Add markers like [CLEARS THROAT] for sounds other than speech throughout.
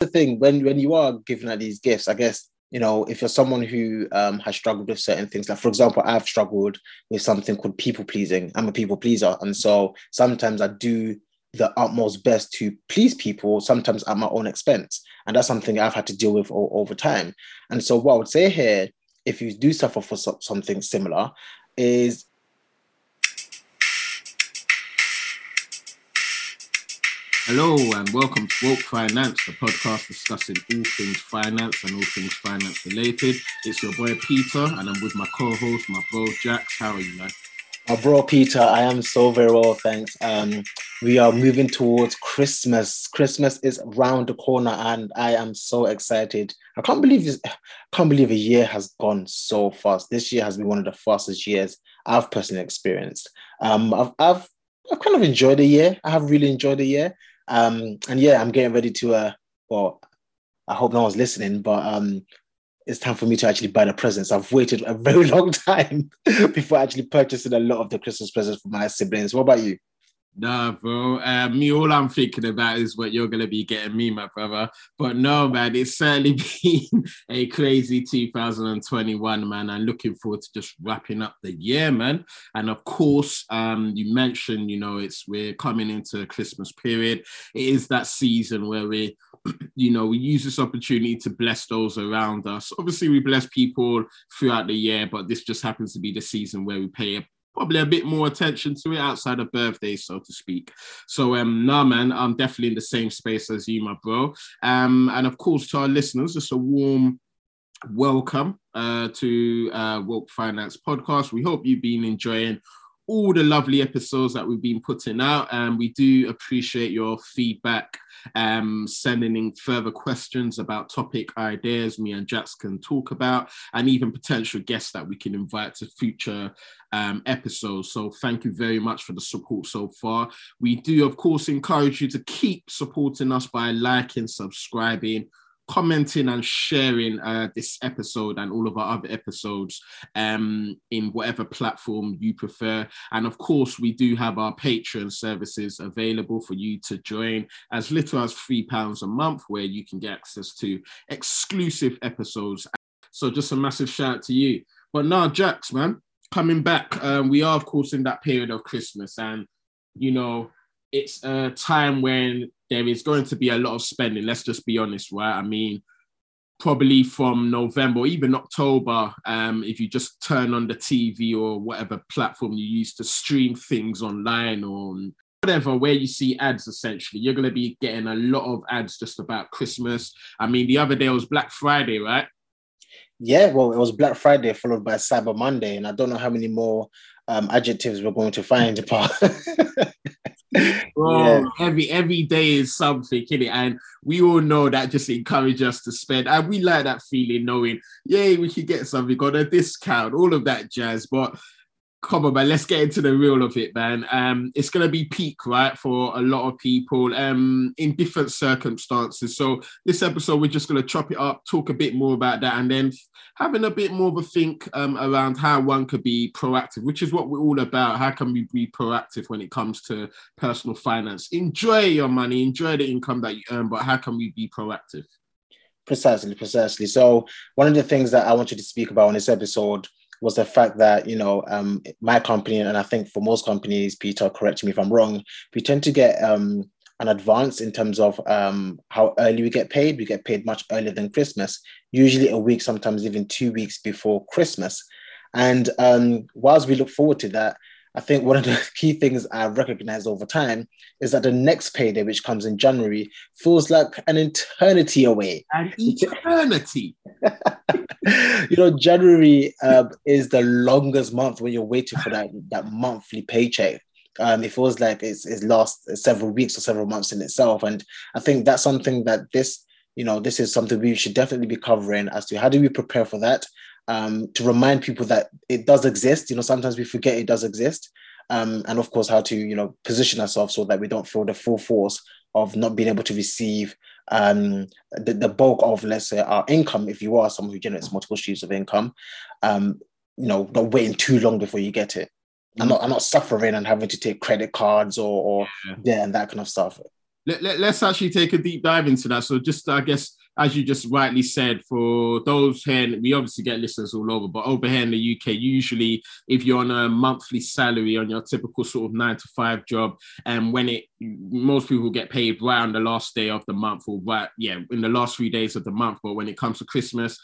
the thing when when you are giving out these gifts, I guess you know, if you're someone who um, has struggled with certain things, like for example, I've struggled with something called people pleasing. I'm a people pleaser. And so sometimes I do the utmost best to please people, sometimes at my own expense. And that's something I've had to deal with o- over time. And so, what I would say here, if you do suffer for so- something similar, is Hello and welcome to Woke Finance, the podcast discussing all things finance and all things finance related. It's your boy Peter, and I'm with my co-host, my bro Jax. How are you, man? My bro Peter, I am so very well, thanks. Um, we are moving towards Christmas. Christmas is round the corner, and I am so excited. I can't believe this. I can't believe a year has gone so fast. This year has been one of the fastest years I've personally experienced. Um, I've, I've I've kind of enjoyed the year. I have really enjoyed the year. Um, and yeah, I'm getting ready to. Uh, well, I hope no one's listening, but um, it's time for me to actually buy the presents. I've waited a [LAUGHS] very long time [LAUGHS] before actually purchasing a lot of the Christmas presents for my siblings. What about you? Nah, bro. Uh, me, all I'm thinking about is what you're gonna be getting me, my brother. But no, man, it's certainly [LAUGHS] been a crazy 2021, man. I'm looking forward to just wrapping up the year, man. And of course, um, you mentioned, you know, it's we're coming into Christmas period. It is that season where we, [CLEARS THROAT] you know, we use this opportunity to bless those around us. Obviously, we bless people throughout the year, but this just happens to be the season where we pay a probably a bit more attention to it outside of birthdays, so to speak. So um nah man, I'm definitely in the same space as you, my bro. Um and of course to our listeners, just a warm welcome uh to uh Woke Finance Podcast. We hope you've been enjoying all the lovely episodes that we've been putting out and we do appreciate your feedback um, sending in further questions about topic ideas me and Jax can talk about and even potential guests that we can invite to future um, episodes. So thank you very much for the support so far. We do of course encourage you to keep supporting us by liking subscribing commenting and sharing uh, this episode and all of our other episodes um, in whatever platform you prefer. And of course, we do have our Patreon services available for you to join as little as £3 a month, where you can get access to exclusive episodes. So, just a massive shout out to you. But now, Jax, man, coming back, um, we are, of course, in that period of Christmas. And, you know, it's a time when there is going to be a lot of spending. Let's just be honest, right? I mean, probably from November even October, um, if you just turn on the TV or whatever platform you use to stream things online or whatever, where you see ads essentially, you're going to be getting a lot of ads just about Christmas. I mean, the other day was Black Friday, right? Yeah, well, it was Black Friday followed by Cyber Monday, and I don't know how many more um, adjectives we're going to find. [LAUGHS] But [LAUGHS] Bro, yeah. every every day is something, it? And we all know that just encourage us to spend. And we like that feeling, knowing, yay, we can get something, got a discount, all of that jazz. But come on, man, let's get into the real of it, man. Um, it's gonna be peak, right, for a lot of people, um, in different circumstances. So this episode, we're just gonna chop it up, talk a bit more about that, and then having a bit more of a think um, around how one could be proactive, which is what we're all about. How can we be proactive when it comes to personal finance? Enjoy your money, enjoy the income that you earn, but how can we be proactive? Precisely, precisely. So one of the things that I wanted to speak about in this episode was the fact that you know um, my company and I think for most companies, Peter, correct me if I'm wrong, we tend to get um, an advance in terms of um, how early we get paid. We get paid much earlier than Christmas, usually a week, sometimes even two weeks before Christmas. And um, whilst we look forward to that, I think one of the [LAUGHS] key things I've recognized over time is that the next payday, which comes in January, feels like an eternity away. An [LAUGHS] eternity. [LAUGHS] you know, January uh, is the longest month when you're waiting for that, that monthly paycheck. Um, it feels like it's, it's lost several weeks or several months in itself. And I think that's something that this, you know, this is something we should definitely be covering as to how do we prepare for that? Um, to remind people that it does exist. You know, sometimes we forget it does exist. Um, and of course, how to, you know, position ourselves so that we don't feel the full force of not being able to receive um, the, the bulk of, let's say, our income, if you are someone who generates multiple streams of income, um, you know, not waiting too long before you get it. I'm not, I'm not suffering and having to take credit cards or, or yeah. yeah, and that kind of stuff. let, let, us actually take a deep dive into that. So, just I guess, as you just rightly said, for those here, we obviously get listeners all over, but over here in the UK, usually if you're on a monthly salary on your typical sort of nine to five job, and when it most people get paid right on the last day of the month, or right, yeah, in the last three days of the month. But when it comes to Christmas,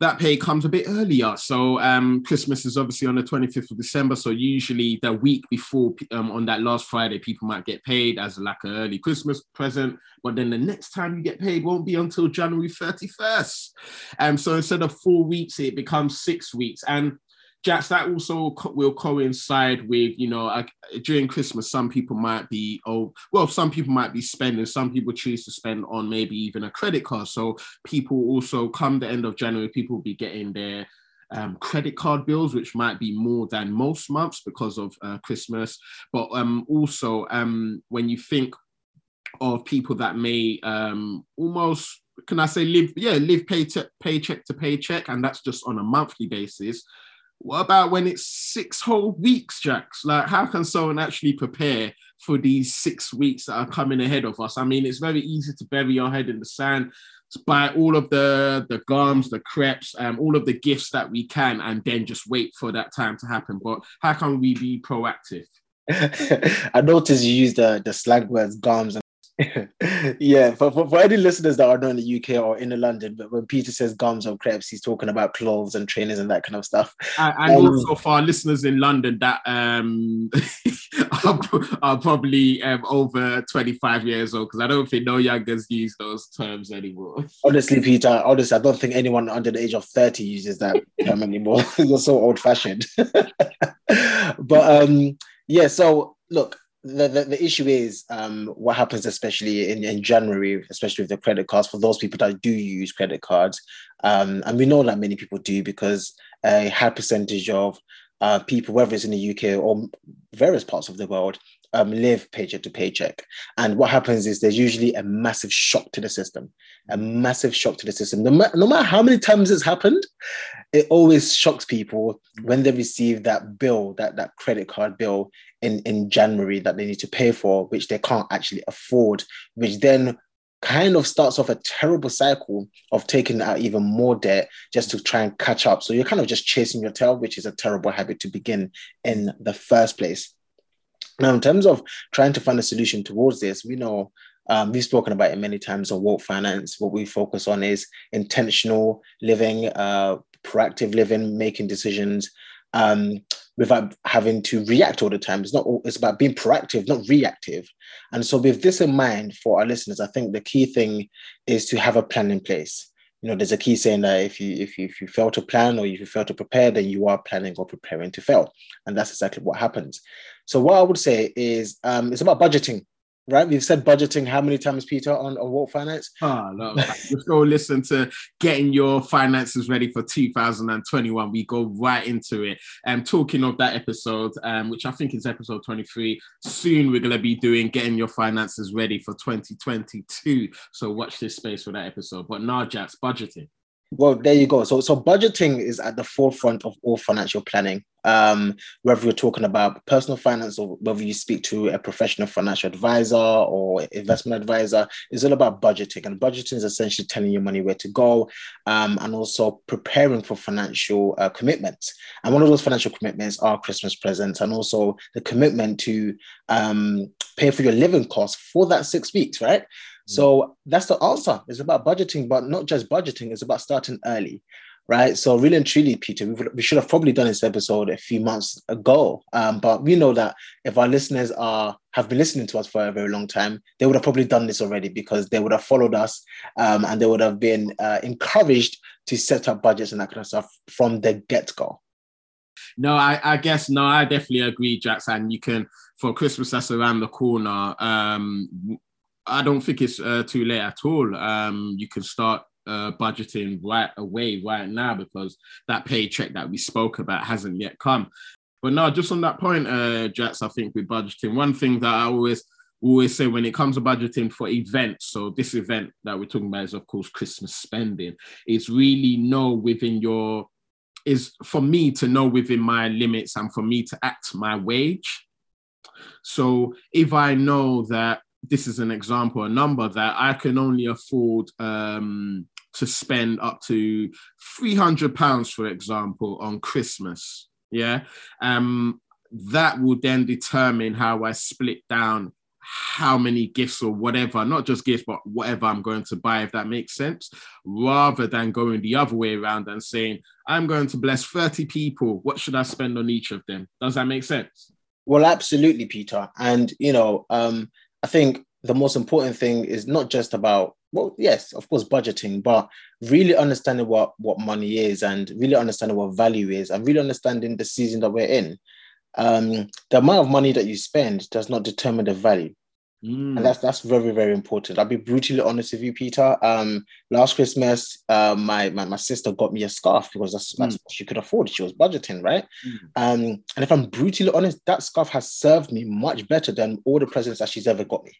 that pay comes a bit earlier. So um, Christmas is obviously on the 25th of December. So usually the week before um, on that last Friday, people might get paid as like an early Christmas present. But then the next time you get paid won't be until January 31st. Um, so instead of four weeks, it becomes six weeks. And Jax, that also co- will coincide with, you know, uh, during Christmas, some people might be, oh, well, some people might be spending, some people choose to spend on maybe even a credit card. So people also come the end of January, people will be getting their um, credit card bills, which might be more than most months because of uh, Christmas. But um, also, um, when you think of people that may um, almost can I say live yeah live paycheck paycheck to paycheck and that's just on a monthly basis what about when it's six whole weeks, Jax? Like, how can someone actually prepare for these six weeks that are coming ahead of us? I mean, it's very easy to bury your head in the sand, buy all of the the gums, the crepes, um, all of the gifts that we can, and then just wait for that time to happen. But how can we be proactive? [LAUGHS] I noticed you use the the slang words gums yeah, for, for, for, any listeners that are not in the UK or in London, but when Peter says gums or crepes, he's talking about clothes and trainers and that kind of stuff. And, and um, also for our listeners in London that um, [LAUGHS] are, are, probably um, over 25 years old, because I don't think no youngers use those terms anymore. [LAUGHS] Honestly, Peter, honestly, I don't think anyone under the age of 30 uses that term anymore. [LAUGHS] You're so old fashioned. but um, yeah, so look, the, the, the, issue is um, what happens, especially in, in January, especially with the credit cards, for those people that do use credit cards. Um, and we know that many people do because a high percentage of uh, people, whether it's in the UK or various parts of the world, um, live paycheck to paycheck. And what happens is there's usually a massive shock to the system, a massive shock to the system. No, ma- no matter how many times it's happened, it always shocks people when they receive that bill, that, that credit card bill in, in January that they need to pay for, which they can't actually afford, which then kind of starts off a terrible cycle of taking out even more debt just to try and catch up. So you're kind of just chasing your tail, which is a terrible habit to begin in the first place. Now, in terms of trying to find a solution towards this, we know um, we've spoken about it many times on Woke Finance. What we focus on is intentional living, uh, proactive living, making decisions um, without having to react all the time. It's not. It's about being proactive, not reactive. And so, with this in mind, for our listeners, I think the key thing is to have a plan in place you know, there's a key saying that if you if you if you fail to plan or if you fail to prepare, then you are planning or preparing to fail, and that's exactly what happens. So what I would say is um, it's about budgeting right? We've said budgeting how many times, Peter, on, on Woke Finance? Oh, no. [LAUGHS] Just go listen to getting your finances ready for 2021. We go right into it. And talking of that episode, um, which I think is episode 23, soon we're going to be doing getting your finances ready for 2022. So watch this space for that episode. But now, Jax budgeting. Well, there you go. So, so budgeting is at the forefront of all financial planning. Um, whether you're talking about personal finance or whether you speak to a professional financial advisor or investment advisor, it's all about budgeting. And budgeting is essentially telling your money where to go, um, and also preparing for financial uh, commitments. And one of those financial commitments are Christmas presents, and also the commitment to um, pay for your living costs for that six weeks, right? So that's the answer. It's about budgeting, but not just budgeting, it's about starting early. Right. So really and truly, Peter, we, should have probably done this episode a few months ago. Um, but we know that if our listeners are have been listening to us for a very long time, they would have probably done this already because they would have followed us um, and they would have been uh, encouraged to set up budgets and that kind of stuff from the get-go. No, I, I guess no, I definitely agree, Jackson. You can for Christmas that's around the corner. Um, I don't think it's uh, too late at all. Um, you can start uh, budgeting right away, right now, because that paycheck that we spoke about hasn't yet come. But no, just on that point, uh, I think with budgeting, one thing that I always always say when it comes to budgeting for events, so this event that we're talking about is of course Christmas spending, is really know within your is for me to know within my limits and for me to act my wage. So if I know that this is an example, a number that I can only afford um, to spend up to three hundred pounds, for example, on Christmas. Yeah, um, that will then determine how I split down how many gifts or whatever, not just gifts, but whatever I'm going to buy, if that makes sense, rather than going the other way around and saying, I'm going to bless 30 people. What should I spend on each of them? Does that make sense? Well, absolutely, Peter. And, you know, um, I think the most important thing is not just about well yes of course budgeting but really understanding what what money is and really understanding what value is and really understanding the season that we're in um, the amount of money that you spend does not determine the value. Mm. And that's that's very very important. I'll be brutally honest with you, Peter. Um, last Christmas, uh, my, my my sister got me a scarf because that's, that's mm. what she could afford. She was budgeting, right? Mm. Um, and if I'm brutally honest, that scarf has served me much better than all the presents that she's ever got me.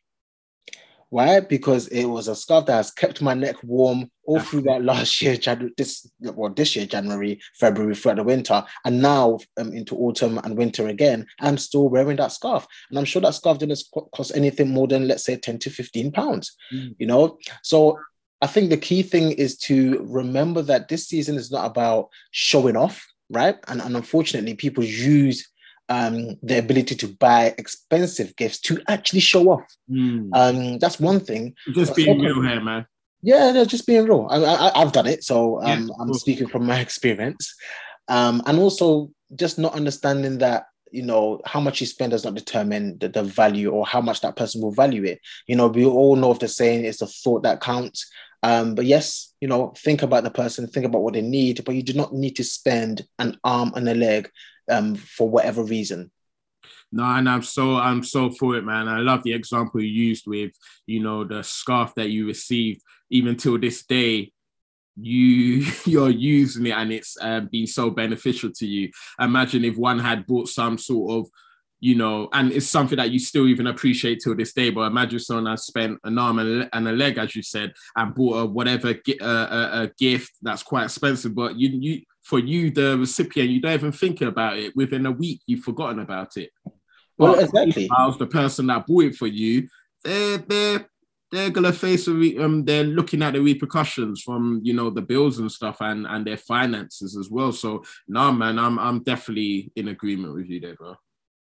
Why? Because it was a scarf that has kept my neck warm all through that last year, January, this well, this year, January, February, throughout the winter, and now um, into autumn and winter again. I'm still wearing that scarf, and I'm sure that scarf didn't cost anything more than let's say ten to fifteen pounds. Mm. You know, so I think the key thing is to remember that this season is not about showing off, right? And, and unfortunately, people use um, the ability to buy expensive gifts to actually show off. Mm. Um, that's one thing. Just being real here, man. Yeah, no, just being real. I, have done it, so um, yeah, I'm speaking from my [LAUGHS] experience, um, and also just not understanding that you know how much you spend does not determine the, the value or how much that person will value it. You know, we all know of the saying, "It's the thought that counts." Um, but yes, you know, think about the person, think about what they need, but you do not need to spend an arm and a leg um, for whatever reason. No, and I'm so I'm so for it, man. I love the example you used with you know the scarf that you received. Even till this day, you [LAUGHS] you're using it and it's uh, been so beneficial to you. Imagine if one had bought some sort of you know, and it's something that you still even appreciate till this day. But imagine someone has spent an arm and a leg, as you said, and bought a whatever uh, a, a, gift that's quite expensive. But you, you, for you, the recipient, you don't even think about it. Within a week, you've forgotten about it. Well, but exactly. the person that bought it for you, they're they're they're gonna face a um they're looking at the repercussions from you know the bills and stuff and and their finances as well. So no man, I'm I'm definitely in agreement with you there, bro.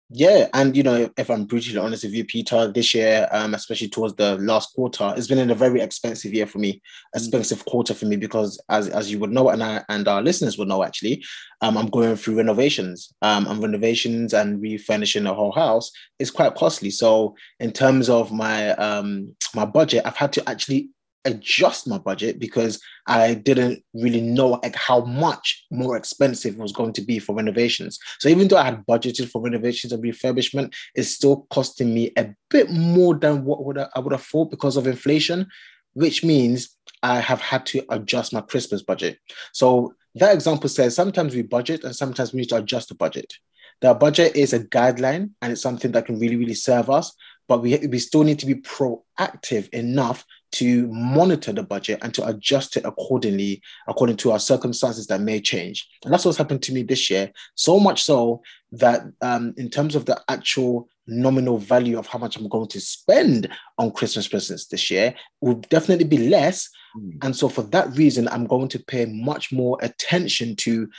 Yeah, and you know, if I'm brutally honest with you, Peter, this year, um, especially towards the last quarter, it's been a very expensive year for me, mm. expensive mm. quarter for me because, as as you would know, and I, and our listeners would know, actually, um, I'm going through renovations, um, and renovations and refurnishing the whole house is quite costly. So, in terms of my um my budget, I've had to actually adjust my budget because I didn't really know how much more expensive it was going to be for renovations. So even though I had budgeted for renovations and refurbishment, it's still costing me a bit more than what would I, I would have thought because of inflation, which means I have had to adjust my Christmas budget. So that example says sometimes we budget and sometimes we need to adjust the budget. The budget is a guideline and it's something that can really, really serve us, but we, we still need to be proactive enough to monitor the budget and to adjust it accordingly, according to our circumstances that may change. And that's what's happened to me this year. So much so that um, in terms of the actual nominal value of how much I'm going to spend on Christmas presents this year will definitely be less. Mm. And so, for that reason, I'm going to pay much more attention to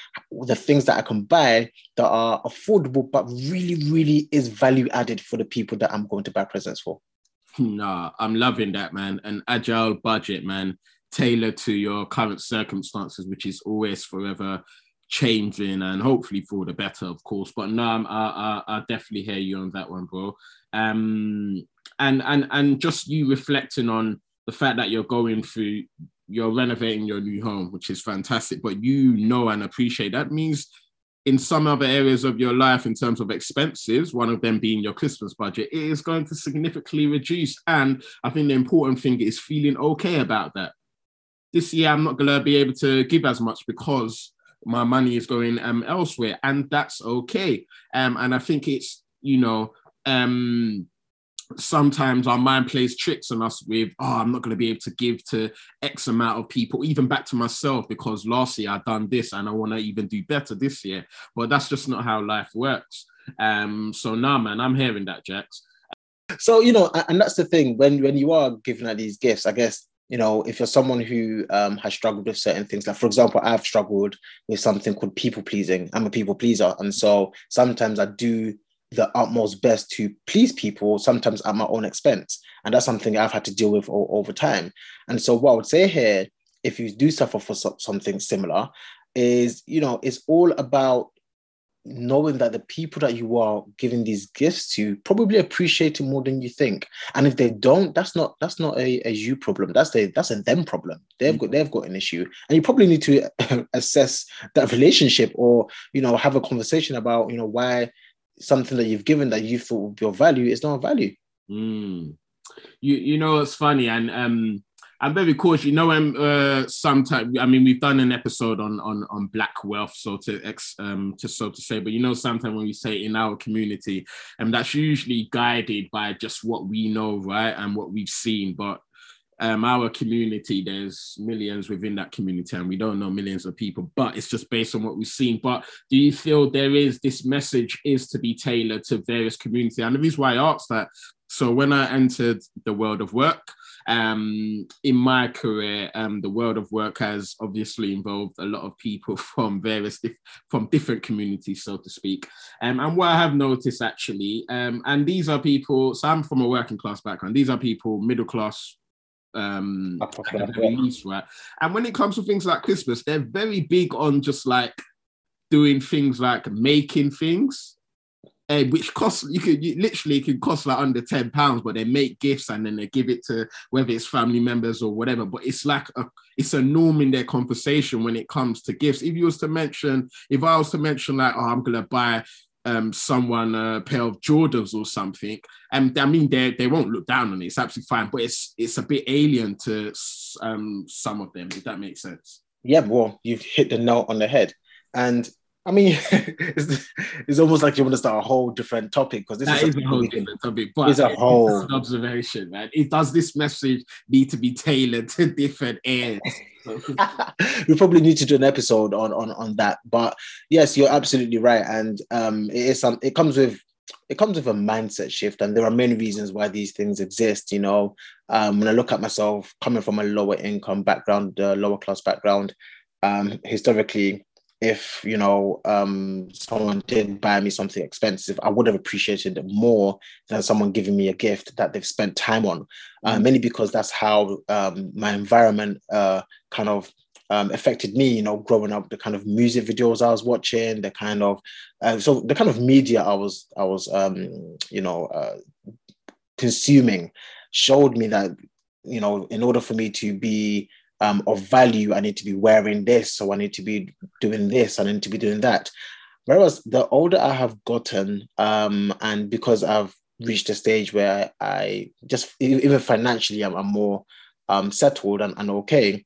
the things that I can buy that are affordable, but really, really is value added for the people that I'm going to buy presents for. Nah, I'm loving that, man. An agile budget, man, tailored to your current circumstances, which is always forever changing and hopefully for the better, of course. But no, I'm, I, I, I definitely hear you on that one, bro. Um, and and and just you reflecting on the fact that you're going through, you're renovating your new home, which is fantastic. But you know and appreciate that means in some other areas of your life in terms of expenses, one of them being your Christmas budget, it is going to significantly reduce. And I think the important thing is feeling okay about that. This year, I'm not going to be able to give as much because my money is going um, elsewhere, and that's okay. Um, and I think it's, you know, um, sometimes our mind plays tricks on us with, oh, I'm not going to be able to give to X amount of people, even back to myself, because last year I done this and I want to even do better this year. But that's just not how life works. Um, so nah, man, I'm hearing that, Jax. So you know, and that's the thing when when you are giving out these gifts, I guess you know if you're someone who um, has struggled with certain things, like for example, I've struggled with something called people pleasing. I'm a people pleaser, and so sometimes I do the utmost best to please people, sometimes at my own expense, and that's something I've had to deal with o- over time. And so, what I would say here, if you do suffer for so- something similar, is you know it's all about knowing that the people that you are giving these gifts to probably appreciate it more than you think. And if they don't that's not that's not a, a you problem. That's a that's a them problem. They've mm. got they've got an issue. And you probably need to [LAUGHS] assess that relationship or you know have a conversation about you know why something that you've given that you thought would be of value is not of value mm. you you know it's funny and um I'm very cautious. You know, um, uh, sometimes I mean we've done an episode on on on black wealth, so to ex um to so to say. But you know, sometimes when we say in our community, and um, that's usually guided by just what we know, right, and what we've seen. But um, our community, there's millions within that community, and we don't know millions of people, but it's just based on what we've seen. But do you feel there is this message is to be tailored to various community? And the reason why I asked that, so when I entered the world of work, um, in my career, um, the world of work has obviously involved a lot of people [LAUGHS] from various dif- from different communities, so to speak. Um, and what I have noticed actually, um, and these are people. So I'm from a working class background. These are people middle class. Um, [LAUGHS] [LAUGHS] right? And when it comes to things like Christmas, they're very big on just like doing things like making things uh, which costs you could you literally can cost like under 10 pounds but they make gifts and then they give it to whether it's family members or whatever. But it's like a it's a norm in their conversation when it comes to gifts. If you was to mention if i was to mention like oh i'm gonna buy um, someone a pair of Jordans or something, and I mean they they won't look down on it. It's absolutely fine, but it's it's a bit alien to um, some of them. If that makes sense. Yeah, well, you've hit the nail on the head, and I mean, [LAUGHS] it's, it's almost like you want to start a whole different topic because this is, is a, whole different topic. But it's a whole an observation, man. It does this message need to be tailored to different ears? [LAUGHS] we probably need to do an episode on on on that. But yes, you're absolutely right, and um, it is some. It comes with it comes with a mindset shift, and there are many reasons why these things exist. You know, um, when I look at myself coming from a lower income background, uh, lower class background, um, historically if you know um, someone did buy me something expensive, I would have appreciated it more than someone giving me a gift that they've spent time on. Uh, mm-hmm. mainly because that's how um, my environment uh, kind of um, affected me. You know, growing up, the kind of music videos I was watching, the kind of uh, so the kind of media I was I was um, you know uh, consuming showed me that you know in order for me to be um, of value. I need to be wearing this, so I need to be doing this, I need to be doing that. Whereas the older I have gotten, um, and because I've reached a stage where I, I just even financially I'm, I'm more um, settled and, and okay,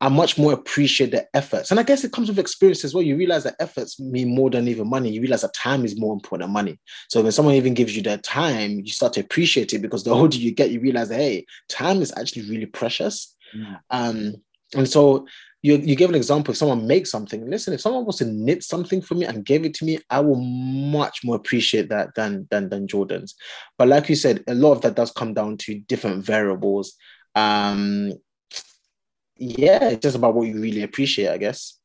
I much more appreciate the efforts. And I guess it comes with experience as well. You realize that efforts mean more than even money. You realize that time is more important than money. So when someone even gives you their time, you start to appreciate it because the [LAUGHS] older you get, you realize hey, time is actually really precious. Mm. Um, and so you, you give an example, if someone makes something, listen, if someone was to knit something for me and gave it to me, I will much more appreciate that than, than, than Jordan's. But like you said, a lot of that does come down to different variables. Um, yeah, it's just about what you really appreciate, I guess.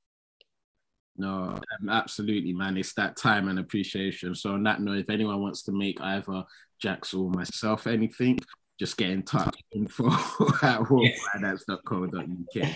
No, um, absolutely, man. It's that time and appreciation. So on that note, if anyone wants to make either Jax or myself anything, just get in touch info [LAUGHS] at wokefinance.co.uk.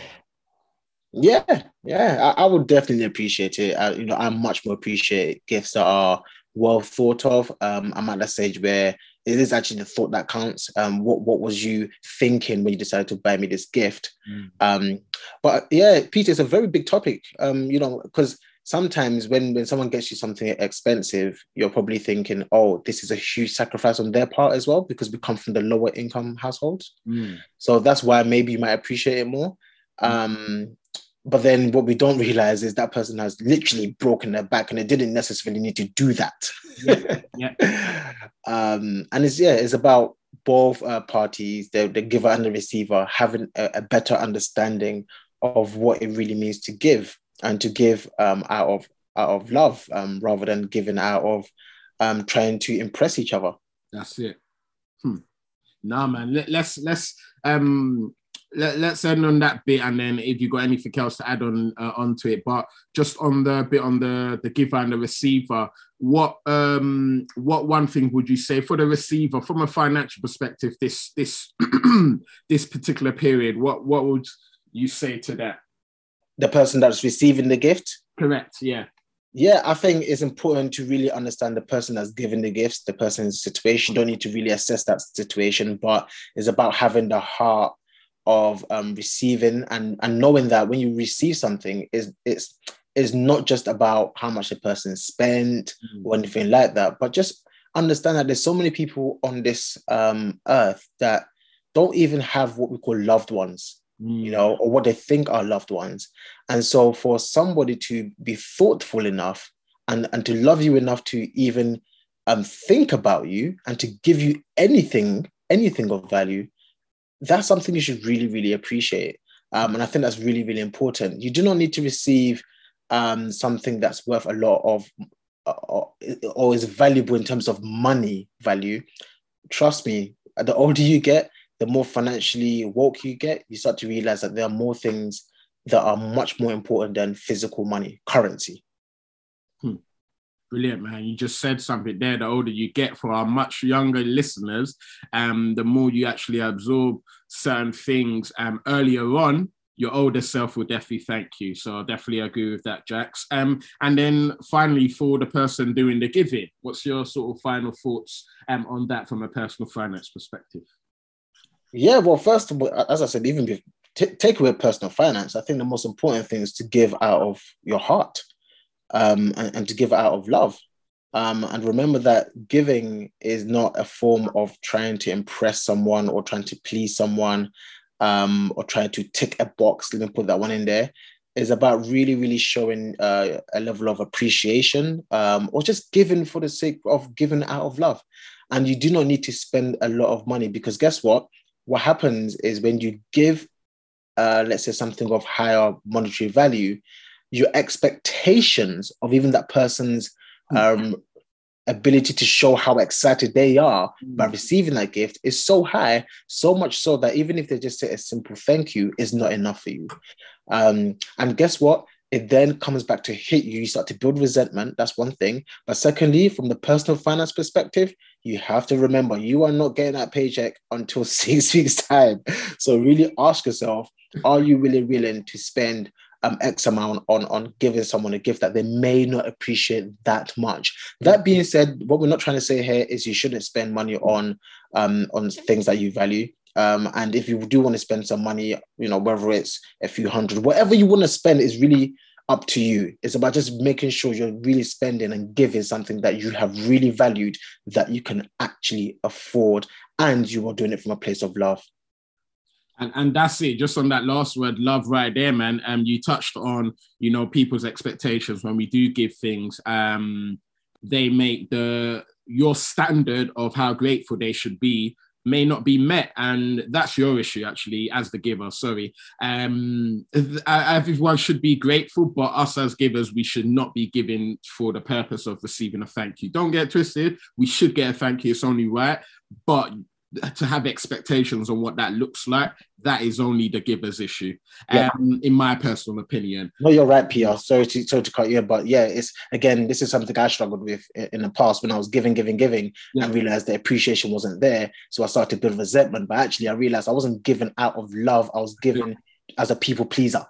Yeah, yeah, I, I, would definitely appreciate it. I, you know, I much more appreciate gifts that are well thought of. Um, I'm at that stage where it is actually the thought that counts. Um, what what was you thinking when you decided to buy me this gift? Mm. Um, but yeah, Peter, it's a very big topic. Um, you know, because sometimes when when someone gets you something expensive you're probably thinking oh this is a huge sacrifice on their part as well because we come from the lower income households mm. so that's why maybe you might appreciate it more mm. um but then what we don't realize is that person has literally broken their back and they didn't necessarily need to do that yeah, yeah. [LAUGHS] um and it's yeah it's about both uh, parties the, the giver and the receiver having a, a better understanding of what it really means to give and to give um, out of out of love um, rather than giving out of um, trying to impress each other. That's it. Hmm. Nah, man. Let, let's let's um let, us end on that bit, and then if you got anything else to add on uh, onto it, but just on the bit on the the giver and the receiver, what um what one thing would you say for the receiver from a financial perspective? This this [CLEARS THROAT] this particular period, what what would you say to that? The person that's receiving the gift. Correct. Yeah. Yeah, I think it's important to really understand the person that's giving the gifts, the person's situation. You don't need to really assess that situation, but it's about having the heart of um, receiving and, and knowing that when you receive something is it's is not just about how much the person spent mm. or anything like that, but just understand that there's so many people on this um, earth that don't even have what we call loved ones, mm. you know, or what they think are loved ones. And so for somebody to be thoughtful enough and, and to love you enough to even um, think about you and to give you anything, anything of value, that's something you should really, really appreciate. Um, and I think that's really, really important. You do not need to receive um, something that's worth a lot of uh, or is valuable in terms of money value. Trust me, the older you get, the more financially woke you get, you start to realize that there are more things that are much more important than physical money, currency. Hmm. Brilliant, man. You just said something there. The older you get, for our much younger listeners, um, the more you actually absorb certain things um, earlier on, your older self will definitely thank you. So I definitely agree with that, Jax. Um, and then finally, for the person doing the giving, what's your sort of final thoughts um, on that from a personal finance perspective? Yeah, well, first of all, as I said, even t- take away personal finance, I think the most important thing is to give out of your heart um, and, and to give out of love. Um, and remember that giving is not a form of trying to impress someone or trying to please someone um, or trying to tick a box. Let me put that one in there. Is about really, really showing uh, a level of appreciation um, or just giving for the sake of giving out of love. And you do not need to spend a lot of money because guess what? What happens is when you give, uh, let's say, something of higher monetary value, your expectations of even that person's hmm. um, ability to show how excited they are by receiving that gift is so high, so much so that even if they just say a simple thank you, is not enough for you. Um, and guess what? It then comes back to hit you. You start to build resentment. That's one thing. But secondly, from the personal finance perspective, you have to remember you are not getting that paycheck until [LAUGHS] six weeks' time. So really ask yourself, are you really willing to spend um, X amount on on giving someone a gift that they may not appreciate that much. That being said, what we're not trying to say here is you shouldn't spend money on um, on things that you value. Um, and if you do want to spend some money, you know, whether it's a few hundred, whatever you want to spend is really up to you. It's about just making sure you're really spending and giving something that you have really valued that you can actually afford and you are doing it from a place of love. And, and that's it. Just on that last word, love, right there, man. Um, you touched on, you know, people's expectations when we do give things. Um, they make the your standard of how grateful they should be may not be met and that's your issue actually as the giver sorry. Um everyone should be grateful but us as givers we should not be giving for the purpose of receiving a thank you. Don't get twisted. We should get a thank you it's only right but to have expectations on what that looks like, that is only the giver's issue, yeah. um, in my personal opinion. No, you're right, Pierre. Sorry to, sorry to cut you, but yeah, it's again, this is something I struggled with in the past when I was giving, giving, giving, yeah. and realized the appreciation wasn't there. So I started to build resentment, but actually, I realized I wasn't given out of love, I was given yeah. as a people pleaser.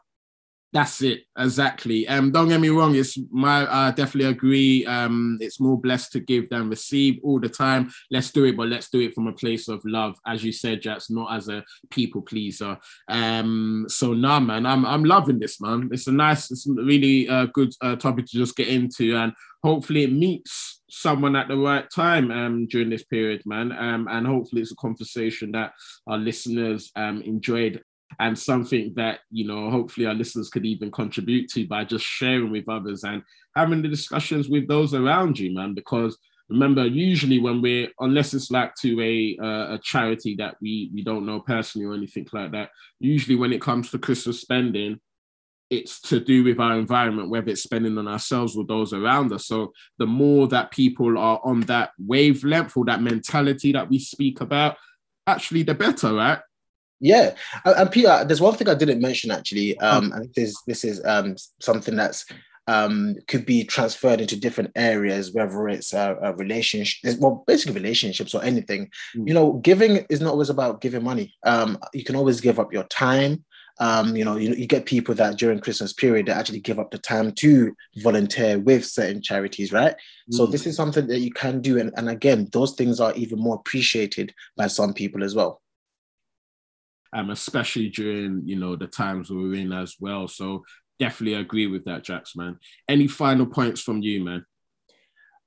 That's it, exactly. Um, don't get me wrong. It's my I definitely agree. Um, it's more blessed to give than receive all the time. Let's do it, but let's do it from a place of love, as you said, Jax, not as a people pleaser. Um, so nah, man, I'm I'm loving this, man. It's a nice, it's really uh, good uh, topic to just get into, and hopefully it meets someone at the right time um, during this period, man. Um, and hopefully it's a conversation that our listeners um, enjoyed and something that you know hopefully our listeners could even contribute to by just sharing with others and having the discussions with those around you man because remember usually when we're unless it's like to a uh, a charity that we we don't know personally or anything like that usually when it comes to christmas spending it's to do with our environment, whether it's spending on ourselves or those around us. So the more that people are on that wavelength or that mentality that we speak about, actually, the better, right? Yeah, and Peter, there's one thing I didn't mention actually. Um, oh. and this is this is um something that's um could be transferred into different areas, whether it's a, a relationship, well, basically relationships or anything. Mm. You know, giving is not always about giving money. Um, you can always give up your time. Um, you know, you, you get people that during Christmas period that actually give up the time to volunteer with certain charities, right? Mm. So this is something that you can do, and, and again, those things are even more appreciated by some people as well um, especially during you know the times we're in as well. So definitely agree with that, Jax, man. Any final points from you, man?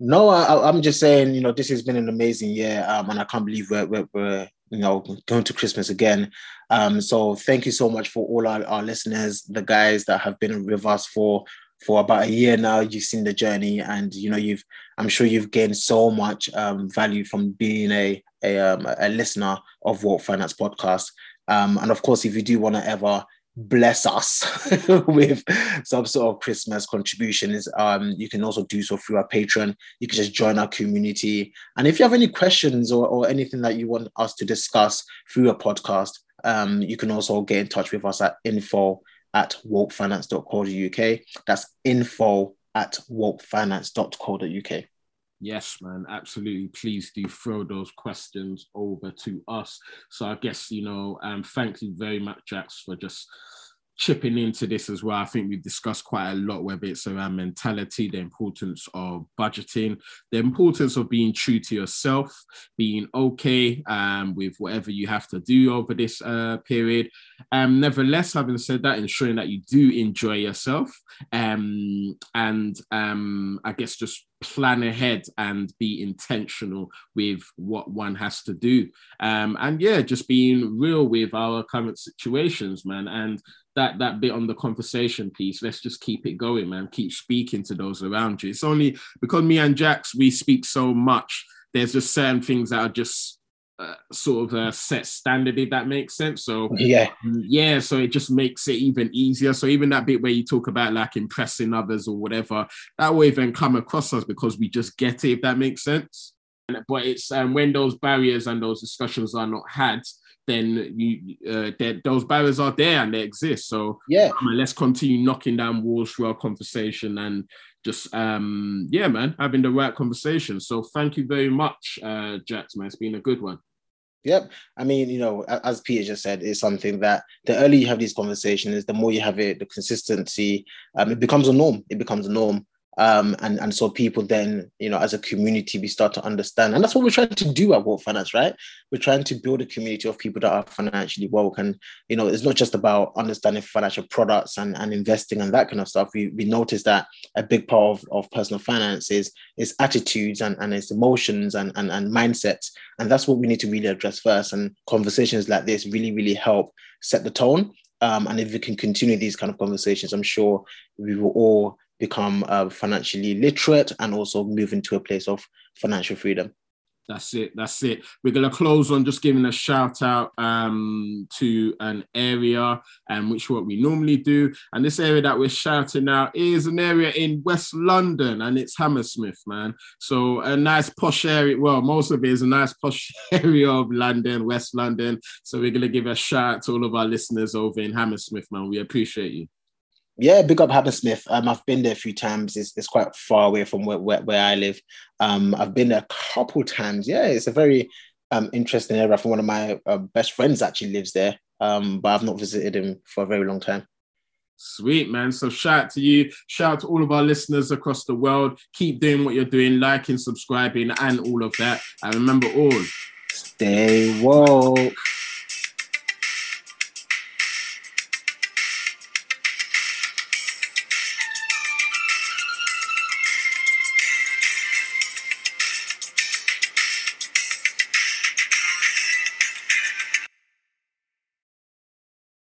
No, I, am just saying, you know, this has been an amazing year, um, and I can't believe we're, we're, we're, you know going to Christmas again. Um, so thank you so much for all our, our listeners, the guys that have been with us for for about a year now. You've seen the journey, and you know you've I'm sure you've gained so much um, value from being a a, um, a listener of Woke Finance Podcast. Um, and of course, if you do want to ever bless us [LAUGHS] with some sort of Christmas contributions, um, you can also do so through our Patreon. You can just join our community. And if you have any questions or, or anything that you want us to discuss through a podcast, um, you can also get in touch with us at info at wokefinance.co.uk. That's info at wokefinance.co.uk. Yes, man, absolutely. Please do throw those questions over to us. So I guess, you know, um, thank you very much, Jax, for just chipping into this as well. I think we've discussed quite a lot, whether it's around mentality, the importance of budgeting, the importance of being true to yourself, being okay um, with whatever you have to do over this uh, period. Um, nevertheless, having said that, ensuring that you do enjoy yourself um, and um, I guess just plan ahead and be intentional with what one has to do. Um, and yeah, just being real with our current situations, man. And that that bit on the conversation piece, let's just keep it going, man. Keep speaking to those around you. It's only because me and Jax, we speak so much. There's just certain things that are just uh, sort of a set standard, if that makes sense. So yeah, yeah. So it just makes it even easier. So even that bit where you talk about like impressing others or whatever, that will even come across us because we just get it, if that makes sense. But it's um, when those barriers and those discussions are not had, then you uh, those barriers are there and they exist. So yeah, let's continue knocking down walls through our conversation and just um yeah, man, having the right conversation. So thank you very much, uh, Jax, man. It's been a good one. Yep. I mean, you know, as Peter just said, it's something that the earlier you have these conversations, the more you have it, the consistency, um, it becomes a norm. It becomes a norm. Um, and, and so people then, you know, as a community, we start to understand. And that's what we're trying to do at Woke Finance, right? We're trying to build a community of people that are financially woke. And, you know, it's not just about understanding financial products and, and investing and that kind of stuff. We, we noticed that a big part of, of personal finance is, is attitudes and, and its emotions and, and, and mindsets. And that's what we need to really address first. And conversations like this really, really help set the tone. Um, and if we can continue these kind of conversations, I'm sure we will all become uh, financially literate and also move into a place of financial freedom. That's it. That's it. We're gonna close on just giving a shout out um, to an area, um, which what we normally do. And this area that we're shouting out is an area in West London, and it's Hammersmith, man. So a nice posh area. Well, most of it is a nice posh [LAUGHS] area of London, West London. So we're gonna give a shout out to all of our listeners over in Hammersmith, man. We appreciate you yeah, big up Hammersmith. Um, I've been there a few times. It's, it's quite far away from where, where, where I live. Um, I've been there a couple times. Yeah, it's a very um, interesting area. For one of my uh, best friends actually lives there, um, but I've not visited him for a very long time. Sweet man. So shout out to you. Shout out to all of our listeners across the world. Keep doing what you're doing, liking, subscribing, and all of that. And remember all. Stay woke.